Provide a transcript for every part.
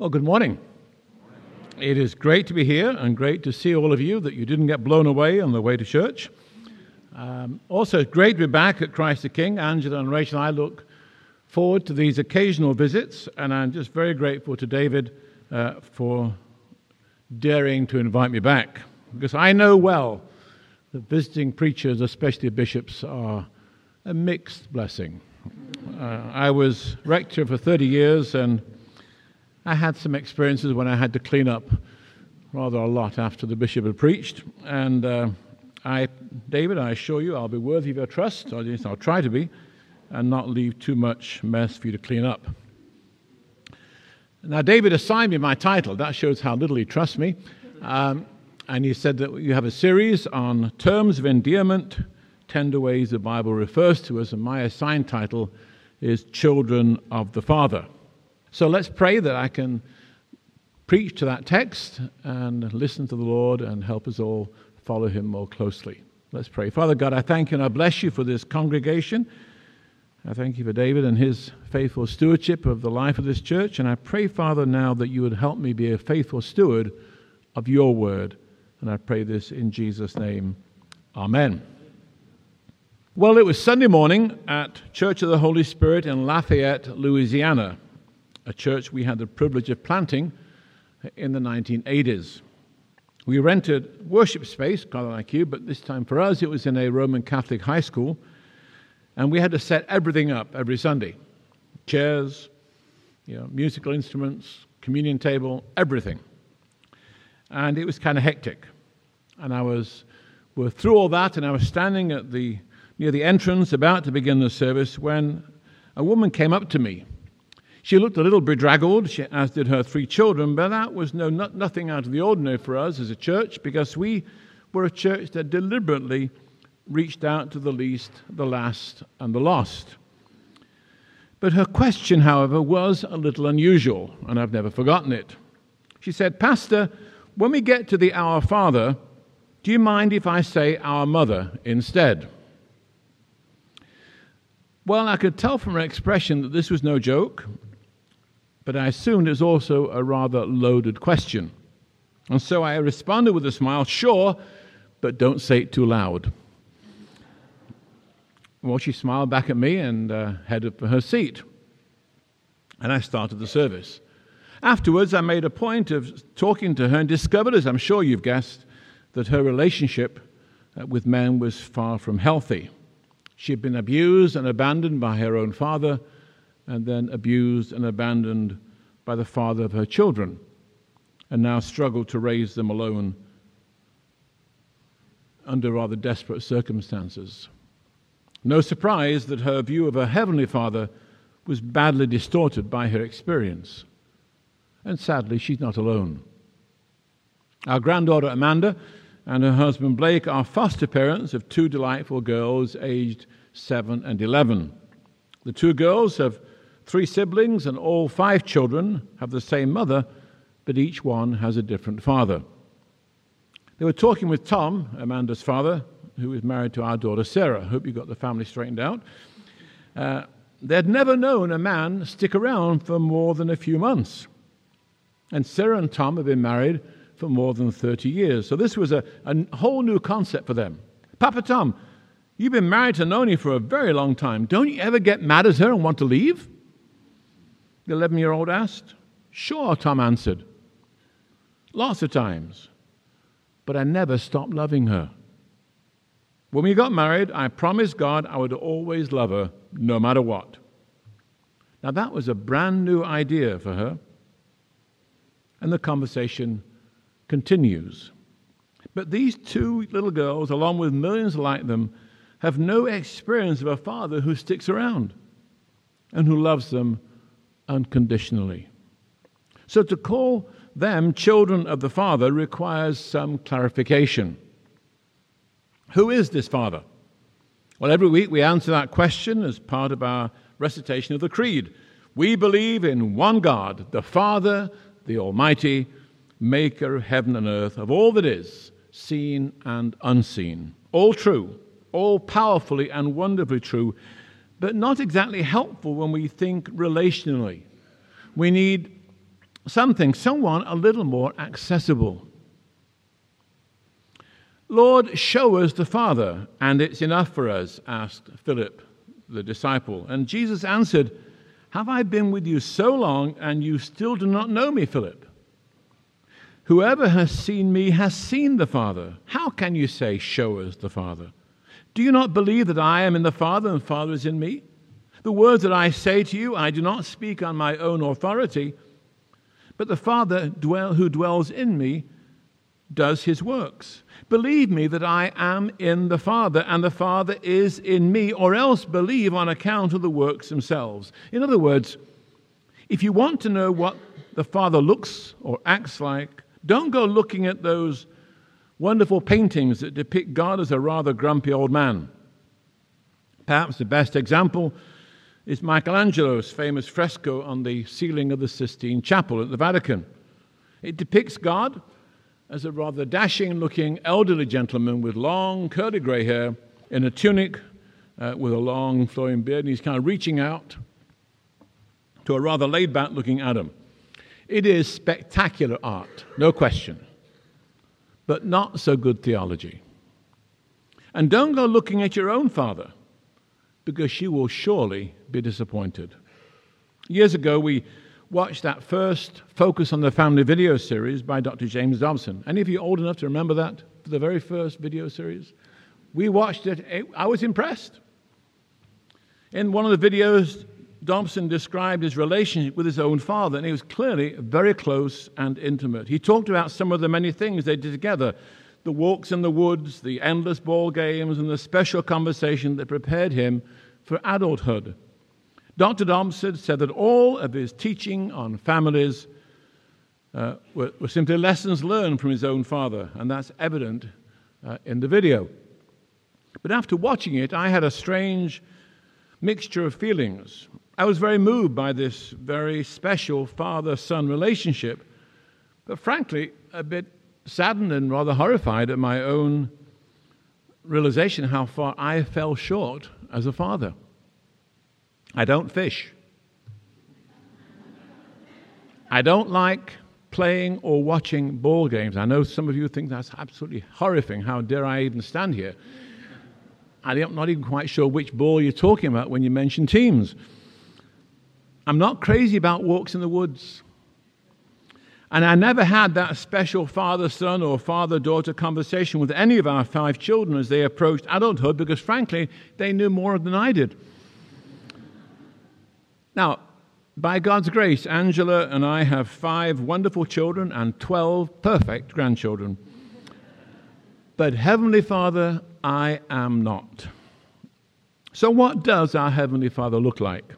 Well, good morning. It is great to be here and great to see all of you that you didn't get blown away on the way to church. Um, also, great to be back at Christ the King. Angela and Rachel and I look forward to these occasional visits, and I'm just very grateful to David uh, for daring to invite me back because I know well that visiting preachers, especially bishops, are a mixed blessing. Uh, I was rector for 30 years and I had some experiences when I had to clean up rather a lot after the bishop had preached. And uh, I, David, I assure you, I'll be worthy of your trust, or at least I'll try to be, and not leave too much mess for you to clean up. Now, David assigned me my title. That shows how little he trusts me. Um, and he said that you have a series on terms of endearment, tender ways the Bible refers to us, and my assigned title is Children of the Father. So let's pray that I can preach to that text and listen to the Lord and help us all follow him more closely. Let's pray. Father God, I thank you and I bless you for this congregation. I thank you for David and his faithful stewardship of the life of this church. And I pray, Father, now that you would help me be a faithful steward of your word. And I pray this in Jesus' name. Amen. Well, it was Sunday morning at Church of the Holy Spirit in Lafayette, Louisiana a church we had the privilege of planting in the 1980s. We rented worship space, kind of like you, but this time for us it was in a Roman Catholic high school, and we had to set everything up every Sunday chairs, you know, musical instruments, communion table, everything. And it was kind of hectic. And I was, we're through all that, and I was standing at the, near the entrance about to begin the service when a woman came up to me she looked a little bedraggled, as did her three children, but that was no, not, nothing out of the ordinary for us as a church because we were a church that deliberately reached out to the least, the last, and the lost. But her question, however, was a little unusual, and I've never forgotten it. She said, Pastor, when we get to the Our Father, do you mind if I say Our Mother instead? Well, I could tell from her expression that this was no joke, but I assumed it was also a rather loaded question. And so I responded with a smile, sure, but don't say it too loud. Well, she smiled back at me and uh, headed for her seat. And I started the service. Afterwards, I made a point of talking to her and discovered, as I'm sure you've guessed, that her relationship uh, with men was far from healthy. She had been abused and abandoned by her own father and then abused and abandoned by the father of her children, and now struggled to raise them alone under rather desperate circumstances. No surprise that her view of her heavenly father was badly distorted by her experience. And sadly, she's not alone. Our granddaughter Amanda and her husband Blake are foster parents of two delightful girls aged 7 and 11. The two girls have Three siblings and all five children have the same mother, but each one has a different father. They were talking with Tom, Amanda's father, who is married to our daughter Sarah. Hope you got the family straightened out. Uh, they had never known a man stick around for more than a few months. And Sarah and Tom have been married for more than 30 years. So this was a, a whole new concept for them. Papa Tom, you've been married to Noni for a very long time. Don't you ever get mad at her and want to leave? The 11 year old asked. Sure, Tom answered. Lots of times. But I never stopped loving her. When we got married, I promised God I would always love her, no matter what. Now, that was a brand new idea for her. And the conversation continues. But these two little girls, along with millions like them, have no experience of a father who sticks around and who loves them unconditionally. So to call them children of the Father requires some clarification. Who is this Father? Well, every week we answer that question as part of our recitation of the Creed. We believe in one God, the Father, the Almighty, maker of heaven and earth, of all that is, seen and unseen. All true, all powerfully and wonderfully true, but not exactly helpful when we think relationally. We need something, someone a little more accessible. Lord, show us the Father, and it's enough for us, asked Philip, the disciple. And Jesus answered, Have I been with you so long, and you still do not know me, Philip? Whoever has seen me has seen the Father. How can you say, Show us the Father? Do you not believe that I am in the Father and the Father is in me? The words that I say to you, I do not speak on my own authority, but the Father dwell, who dwells in me does his works. Believe me that I am in the Father, and the Father is in me, or else believe on account of the works themselves. In other words, if you want to know what the Father looks or acts like, don't go looking at those wonderful paintings that depict God as a rather grumpy old man. Perhaps the best example is Michelangelo's famous fresco on the ceiling of the Sistine Chapel at the Vatican. It depicts God as a rather dashing looking elderly gentleman with long curly grey hair in a tunic uh, with a long flowing beard, and he's kind of reaching out to a rather laid back looking Adam. It is spectacular art, no question, but not so good theology. And don't go looking at your own father, because you will surely be disappointed. Years ago, we watched that first Focus on the Family video series by Dr. James Dobson. Any of you old enough to remember that? The very first video series? We watched it. I was impressed. In one of the videos, Dobson described his relationship with his own father, and he was clearly very close and intimate. He talked about some of the many things they did together the walks in the woods, the endless ball games, and the special conversation that prepared him for adulthood. Dr. Dobson said that all of his teaching on families uh, were, were, simply lessons learned from his own father, and that's evident uh, in the video. But after watching it, I had a strange mixture of feelings. I was very moved by this very special father son relationship, but frankly, a bit saddened and rather horrified at my own realization how far I fell short as a father. I don't fish. I don't like playing or watching ball games. I know some of you think that's absolutely horrifying. How dare I even stand here? I'm not even quite sure which ball you're talking about when you mention teams. I'm not crazy about walks in the woods. And I never had that special father son or father daughter conversation with any of our five children as they approached adulthood because, frankly, they knew more than I did. Now, by God's grace, Angela and I have five wonderful children and 12 perfect grandchildren. But Heavenly Father, I am not. So, what does our Heavenly Father look like?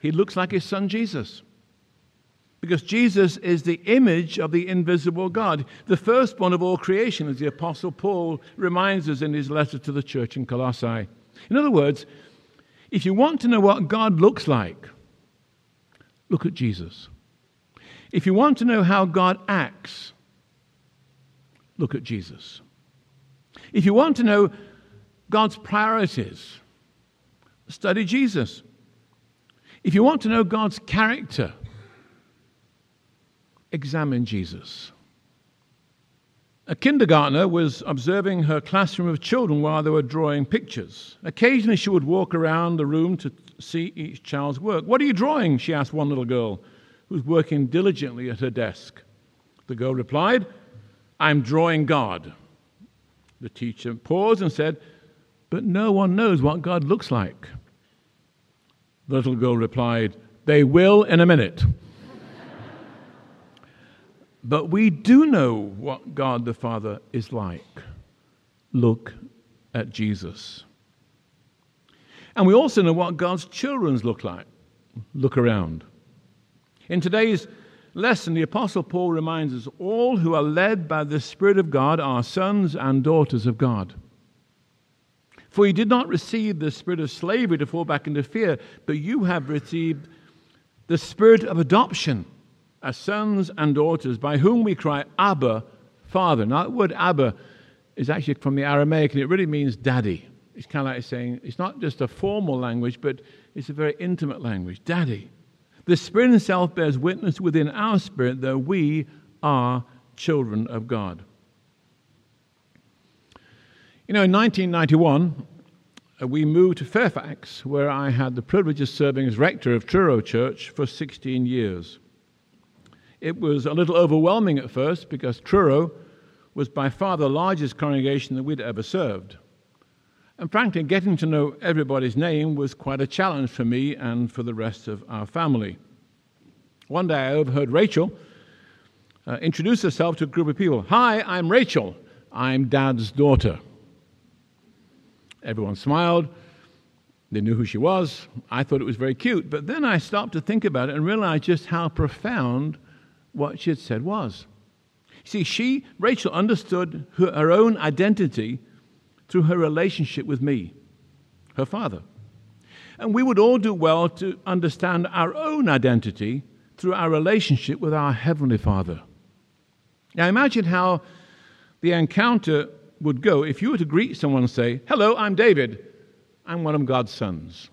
He looks like His Son Jesus. Because Jesus is the image of the invisible God, the firstborn of all creation, as the Apostle Paul reminds us in his letter to the church in Colossae. In other words, if you want to know what God looks like, look at Jesus. If you want to know how God acts, look at Jesus. If you want to know God's priorities, study Jesus. If you want to know God's character, examine Jesus. A kindergartner was observing her classroom of children while they were drawing pictures. Occasionally, she would walk around the room to see each child's work. What are you drawing? she asked one little girl who was working diligently at her desk. The girl replied, I'm drawing God. The teacher paused and said, But no one knows what God looks like. The little girl replied, They will in a minute. But we do know what God the Father is like. Look at Jesus. And we also know what God's children look like. Look around. In today's lesson, the Apostle Paul reminds us all who are led by the Spirit of God are sons and daughters of God. For you did not receive the spirit of slavery to fall back into fear, but you have received the spirit of adoption as sons and daughters, by whom we cry, Abba, Father. Now, that word Abba is actually from the Aramaic, and it really means daddy. It's kind of like saying, it's not just a formal language, but it's a very intimate language. Daddy. The Spirit Himself bears witness within our spirit that we are children of God. You know, in 1991, uh, we moved to Fairfax, where I had the privilege of serving as rector of Truro Church for 16 years. It was a little overwhelming at first because Truro was by far the largest congregation that we'd ever served. And frankly, getting to know everybody's name was quite a challenge for me and for the rest of our family. One day I overheard Rachel uh, introduce herself to a group of people. Hi, I'm Rachel. I'm Dad's daughter. Everyone smiled. They knew who she was. I thought it was very cute. But then I stopped to think about it and realized just how profound what she had said was. See, she, Rachel, understood her, own identity through her relationship with me, her father. And we would all do well to understand our own identity through our relationship with our Heavenly Father. Now imagine how the encounter would go if you were to greet someone and say, Hello, I'm David. I'm one of God's sons.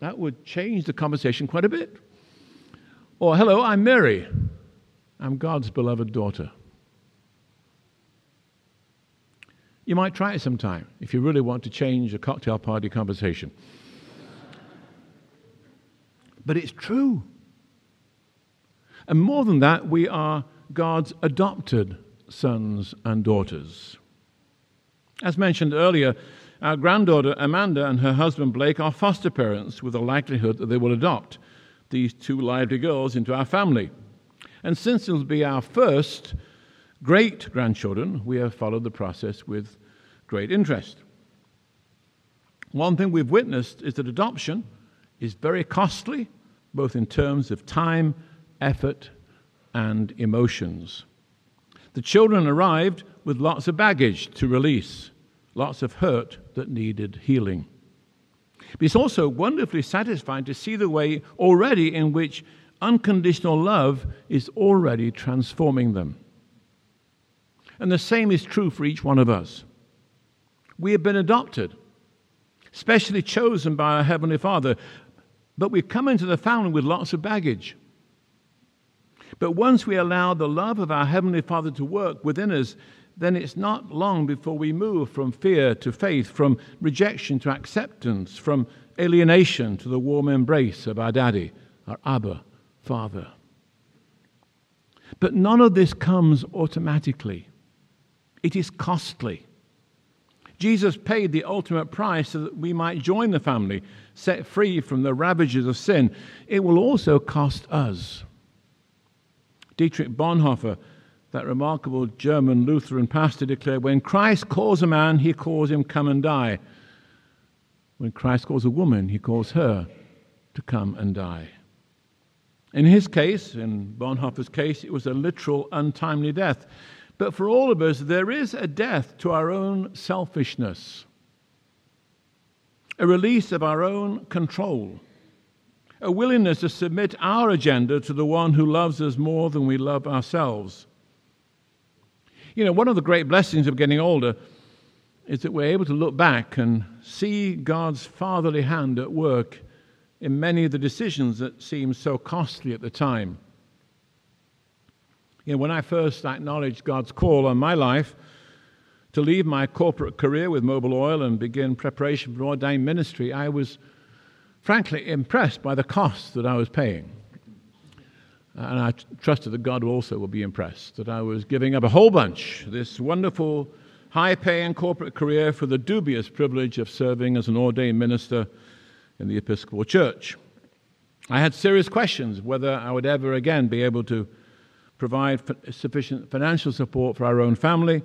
That would change the conversation quite a bit. Or, Hello, I'm Mary. I'm God's beloved daughter. You might try it sometime if you really want to change a cocktail party conversation. But it's true. And more than that, we are God's adopted sons and daughters. As mentioned earlier, our granddaughter Amanda and her husband Blake are foster parents with a likelihood that they will adopt these two lively girls into our family. And since it will be our first great grandchildren, we have followed the process with great interest. One thing we've witnessed is that adoption is very costly, both in terms of time, effort, and emotions. The children arrived with lots of baggage to release lots of hurt that needed healing. But it's also wonderfully satisfying to see the way already in which unconditional love is already transforming them. And the same is true for each one of us. We have been adopted, specially chosen by our Heavenly Father, but we've come into the family with lots of baggage. But once we allow the love of our Heavenly Father to work within us, then it's not long before we move from fear to faith, from rejection to acceptance, from alienation to the warm embrace of our daddy, our Abba Father. But none of this comes automatically, it is costly. Jesus paid the ultimate price so that we might join the family, set free from the ravages of sin. It will also cost us. Dietrich Bonhoeffer that remarkable German Lutheran pastor declared when Christ calls a man, he calls him come and die. When Christ calls a woman, he calls her to come and die. In his case, in Bonhoeffer's case, it was a literal, untimely death. But for all of us, there is a death to our own selfishness, a release of our own control, a willingness to submit our agenda to the one who loves us more than we love ourselves. You know, one of the great blessings of getting older is that we're able to look back and see God's fatherly hand at work in many of the decisions that seemed so costly at the time. You know, when I first acknowledged God's call on my life to leave my corporate career with Mobil Oil and begin preparation for ordained ministry, I was frankly impressed by the cost that I was paying. And I trusted that God also will be impressed that I was giving up a whole bunch, this wonderful, high paying corporate career for the dubious privilege of serving as an ordained minister in the Episcopal Church. I had serious questions whether I would ever again be able to provide sufficient financial support for our own family,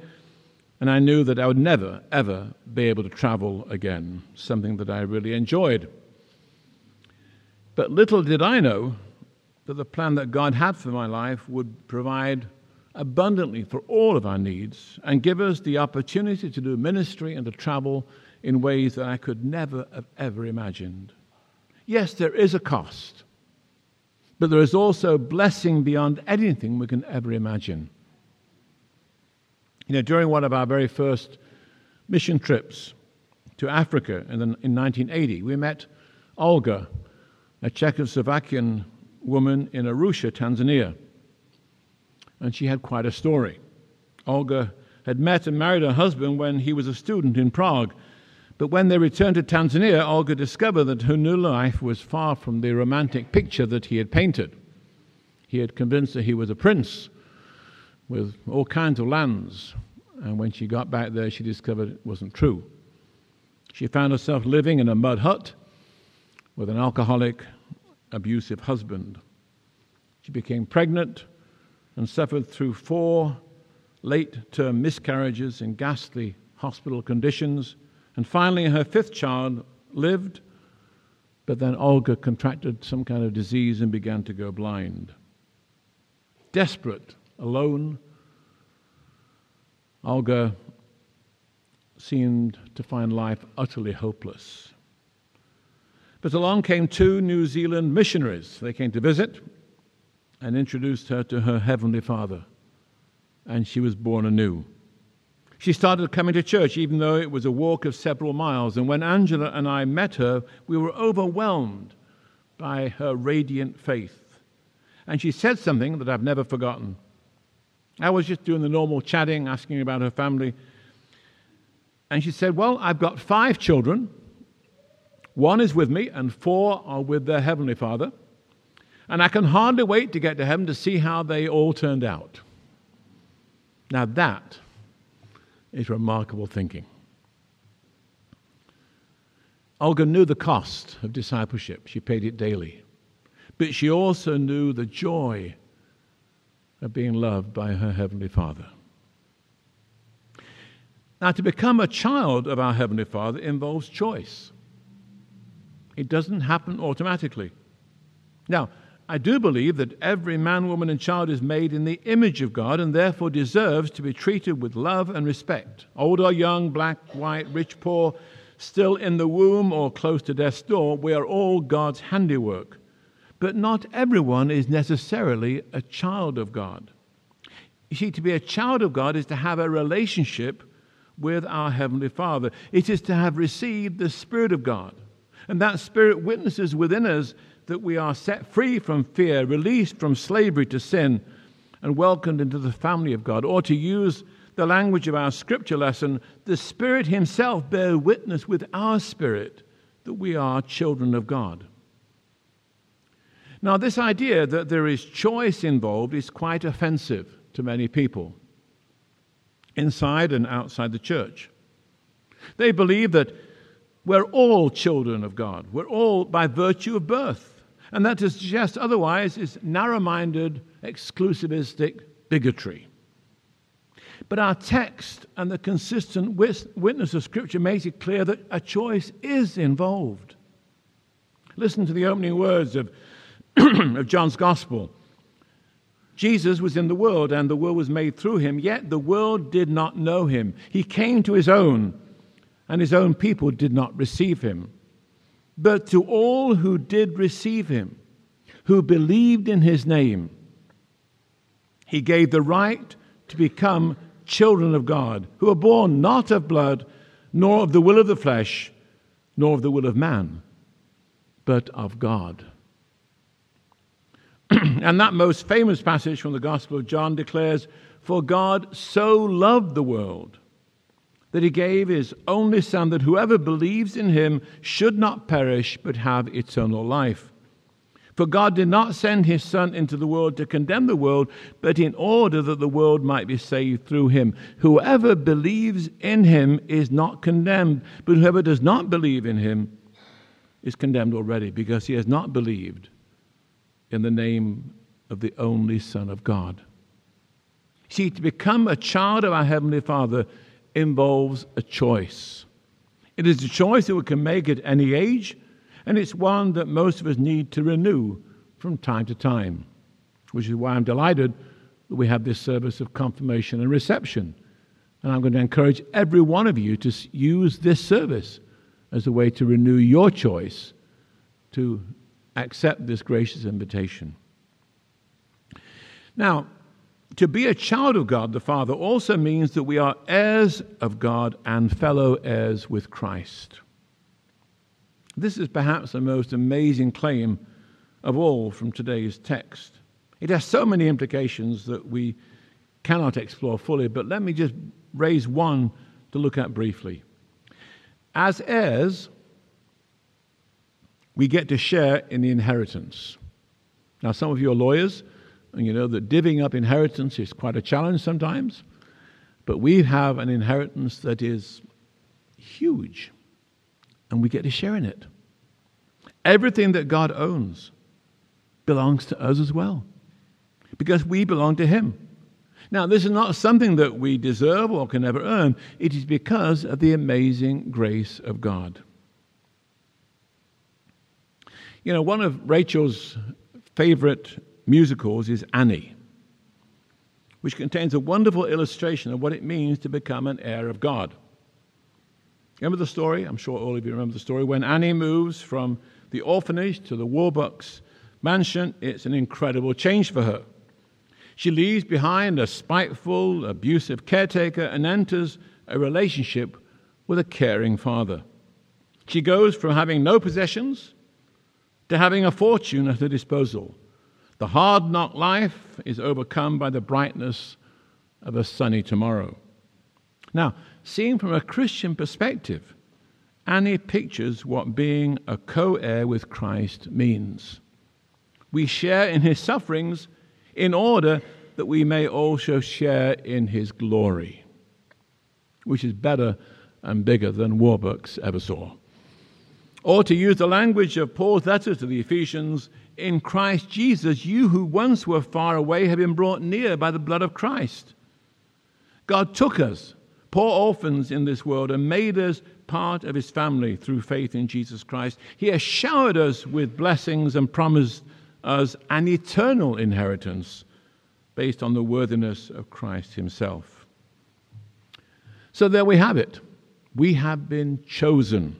and I knew that I would never, ever be able to travel again, something that I really enjoyed. But little did I know that the plan that God had for my life would provide abundantly for all of our needs and give us the opportunity to do ministry and to travel in ways that I could never have ever imagined. Yes, there is a cost, but there is also blessing beyond anything we can ever imagine. You know, during one of our very first mission trips to Africa in, the, in 1980, we met Olga a Czechoslovakian woman in Arusha, Tanzania. And she had quite a story. Olga had met and married her husband when he was a student in Prague. But when they returned to Tanzania, Olga discovered that her new life was far from the romantic picture that he had painted. He had convinced her he was a prince with all kinds of lands. And when she got back there, she discovered it wasn't true. She found herself living in a mud hut with an alcoholic, abusive husband. She became pregnant and suffered through four late term miscarriages in ghastly hospital conditions. And finally, her fifth child lived, but then Olga contracted some kind of disease and began to go blind. Desperate, alone, Olga seemed to find life utterly hopeless. But along came two New Zealand missionaries. They came to visit and introduced her to her Heavenly Father, and she was born anew. She started coming to church, even though it was a walk of several miles. And when Angela and I met her, we were overwhelmed by her radiant faith. And she said something that I've never forgotten. I was just doing the normal chatting, asking about her family. And she said, Well, I've got five children. One is with me, and four are with their Heavenly Father. And I can hardly wait to get to heaven to see how they all turned out. Now, that is remarkable thinking. Olga knew the cost of discipleship, she paid it daily. But she also knew the joy of being loved by her Heavenly Father. Now, to become a child of our Heavenly Father involves choice. It doesn't happen automatically. Now, I do believe that every man, woman, and child is made in the image of God and therefore deserves to be treated with love and respect. Old or young, black, white, rich, poor, still in the womb or close to death's door, we are all God's handiwork. But not everyone is necessarily a child of God. You see, to be a child of God is to have a relationship with our Heavenly Father, it is to have received the Spirit of God. And that Spirit witnesses within us that we are set free from fear, released from slavery to sin, and welcomed into the family of God. Or to use the language of our scripture lesson, the Spirit Himself bear witness with our spirit that we are children of God. Now, this idea that there is choice involved is quite offensive to many people, inside and outside the church. They believe that we're all children of God, we're all by virtue of birth. And that to suggest otherwise is narrow minded, exclusivistic bigotry. But our text and the consistent witness of Scripture makes it clear that a choice is involved. Listen to the opening words of of John's Gospel. Jesus was in the world, and the world was made through him, yet the world did not know him. He came to his own, and his own people did not receive him. But to all who did receive him, who believed in his name, he gave the right to become children of God, who are born not of blood, nor of the will of the flesh, nor of the will of man, but of God. and that most famous passage from the Gospel of John declares, For God so loved the world that he gave his only Son, that whoever believes in him should not perish, but have eternal life. For God did not send his Son into the world to condemn the world, but in order that the world might be saved through him. Whoever believes in him is not condemned, but whoever does not believe in him is condemned already, because he has not believed in the name of the only Son of God. See, to become a child of our Heavenly Father involves a choice. It is a choice that we can make at any age, and it's one that most of us need to renew from time to time, which is why I'm delighted that we have this service of confirmation and reception. And I'm going to encourage every one of you to use this service as a way to renew your choice to accept this gracious invitation. Now, to be a child of God the Father also means that we are heirs of God and fellow heirs with Christ. This is perhaps the most amazing claim of all from today's text. It has so many implications that we cannot explore fully, but let me just raise one to look at briefly. As heirs, we get to share in the inheritance. Now, some of you are lawyers, you know that divvying up inheritance is quite a challenge sometimes, but we have an inheritance that is huge, and we get to share in it. Everything that God owns belongs to us as well, because we belong to Him. Now, this is not something that we deserve or can ever earn. It is because of the amazing grace of God. You know, one of Rachel's favorite musicals is Annie, which contains a wonderful illustration of what it means to become an heir of God. Remember the story? I'm sure all of you remember the story. When Annie moves from the orphanage to the Warbucks mansion, it's an incredible change for her. She leaves behind a spiteful, abusive caretaker and enters a relationship with a caring father. She goes from having no possessions to having a fortune at her disposal. The hard knock life is overcome by the brightness of a sunny tomorrow. Now, seeing from a Christian perspective, Annie pictures what being a co heir with Christ means. We share in his sufferings in order that we may also share in his glory, which is better and bigger than Warbucks ever saw. Or to use the language of Paul's letter to the Ephesians, in Christ Jesus, you who once were far away have been brought near by the blood of Christ. God took us, poor orphans in this world, and made us part of his family through faith in Jesus Christ. He has showered us with blessings and promised us an eternal inheritance based on the worthiness of Christ himself. So there we have it. We have been chosen,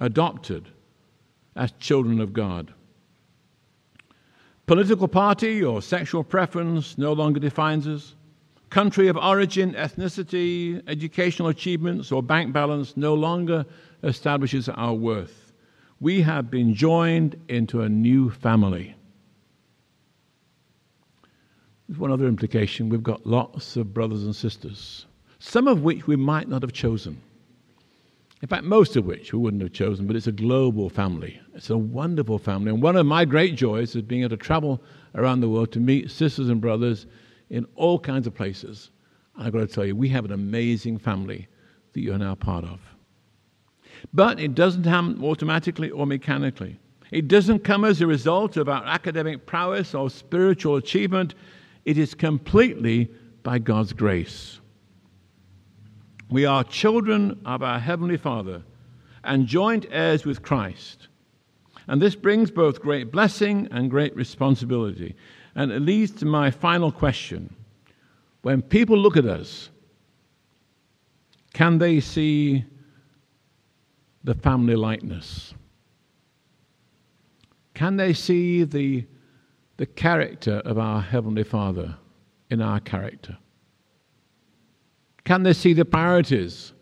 adopted as children of God. Political party or sexual preference no longer defines us. Country of origin, ethnicity, educational achievements, or bank balance no longer establishes our worth. We have been joined into a new family. There's one other implication we've got lots of brothers and sisters, some of which we might not have chosen. In fact, most of which we wouldn't have chosen, but it's a global family. It's a wonderful family. And one of my great joys is being able to travel around the world to meet sisters and brothers in all kinds of places. And I've got to tell you, we have an amazing family that you're now part of. But it doesn't happen automatically or mechanically. It doesn't come as a result of our academic prowess or spiritual achievement. It is completely by God's grace. We are children of our Heavenly Father and joint heirs with Christ. And this brings both great blessing and great responsibility. And it leads to my final question. When people look at us, can they see the family likeness? Can they see the, the character of our Heavenly Father in our character? Can they see the priorities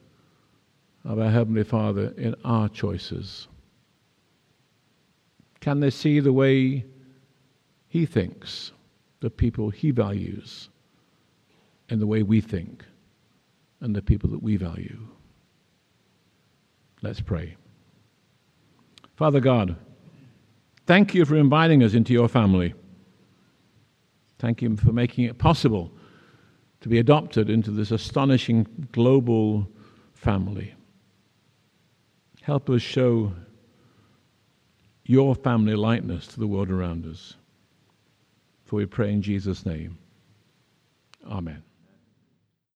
of our Heavenly Father in our choices? Can they see the way He thinks, the people He values, and the way we think, and the people that we value? Let's pray. Father God, thank you for inviting us into your family. Thank you for making it possible to be adopted into this astonishing global family. Help us show your family likeness to the world around us. For we pray in Jesus' name. Amen.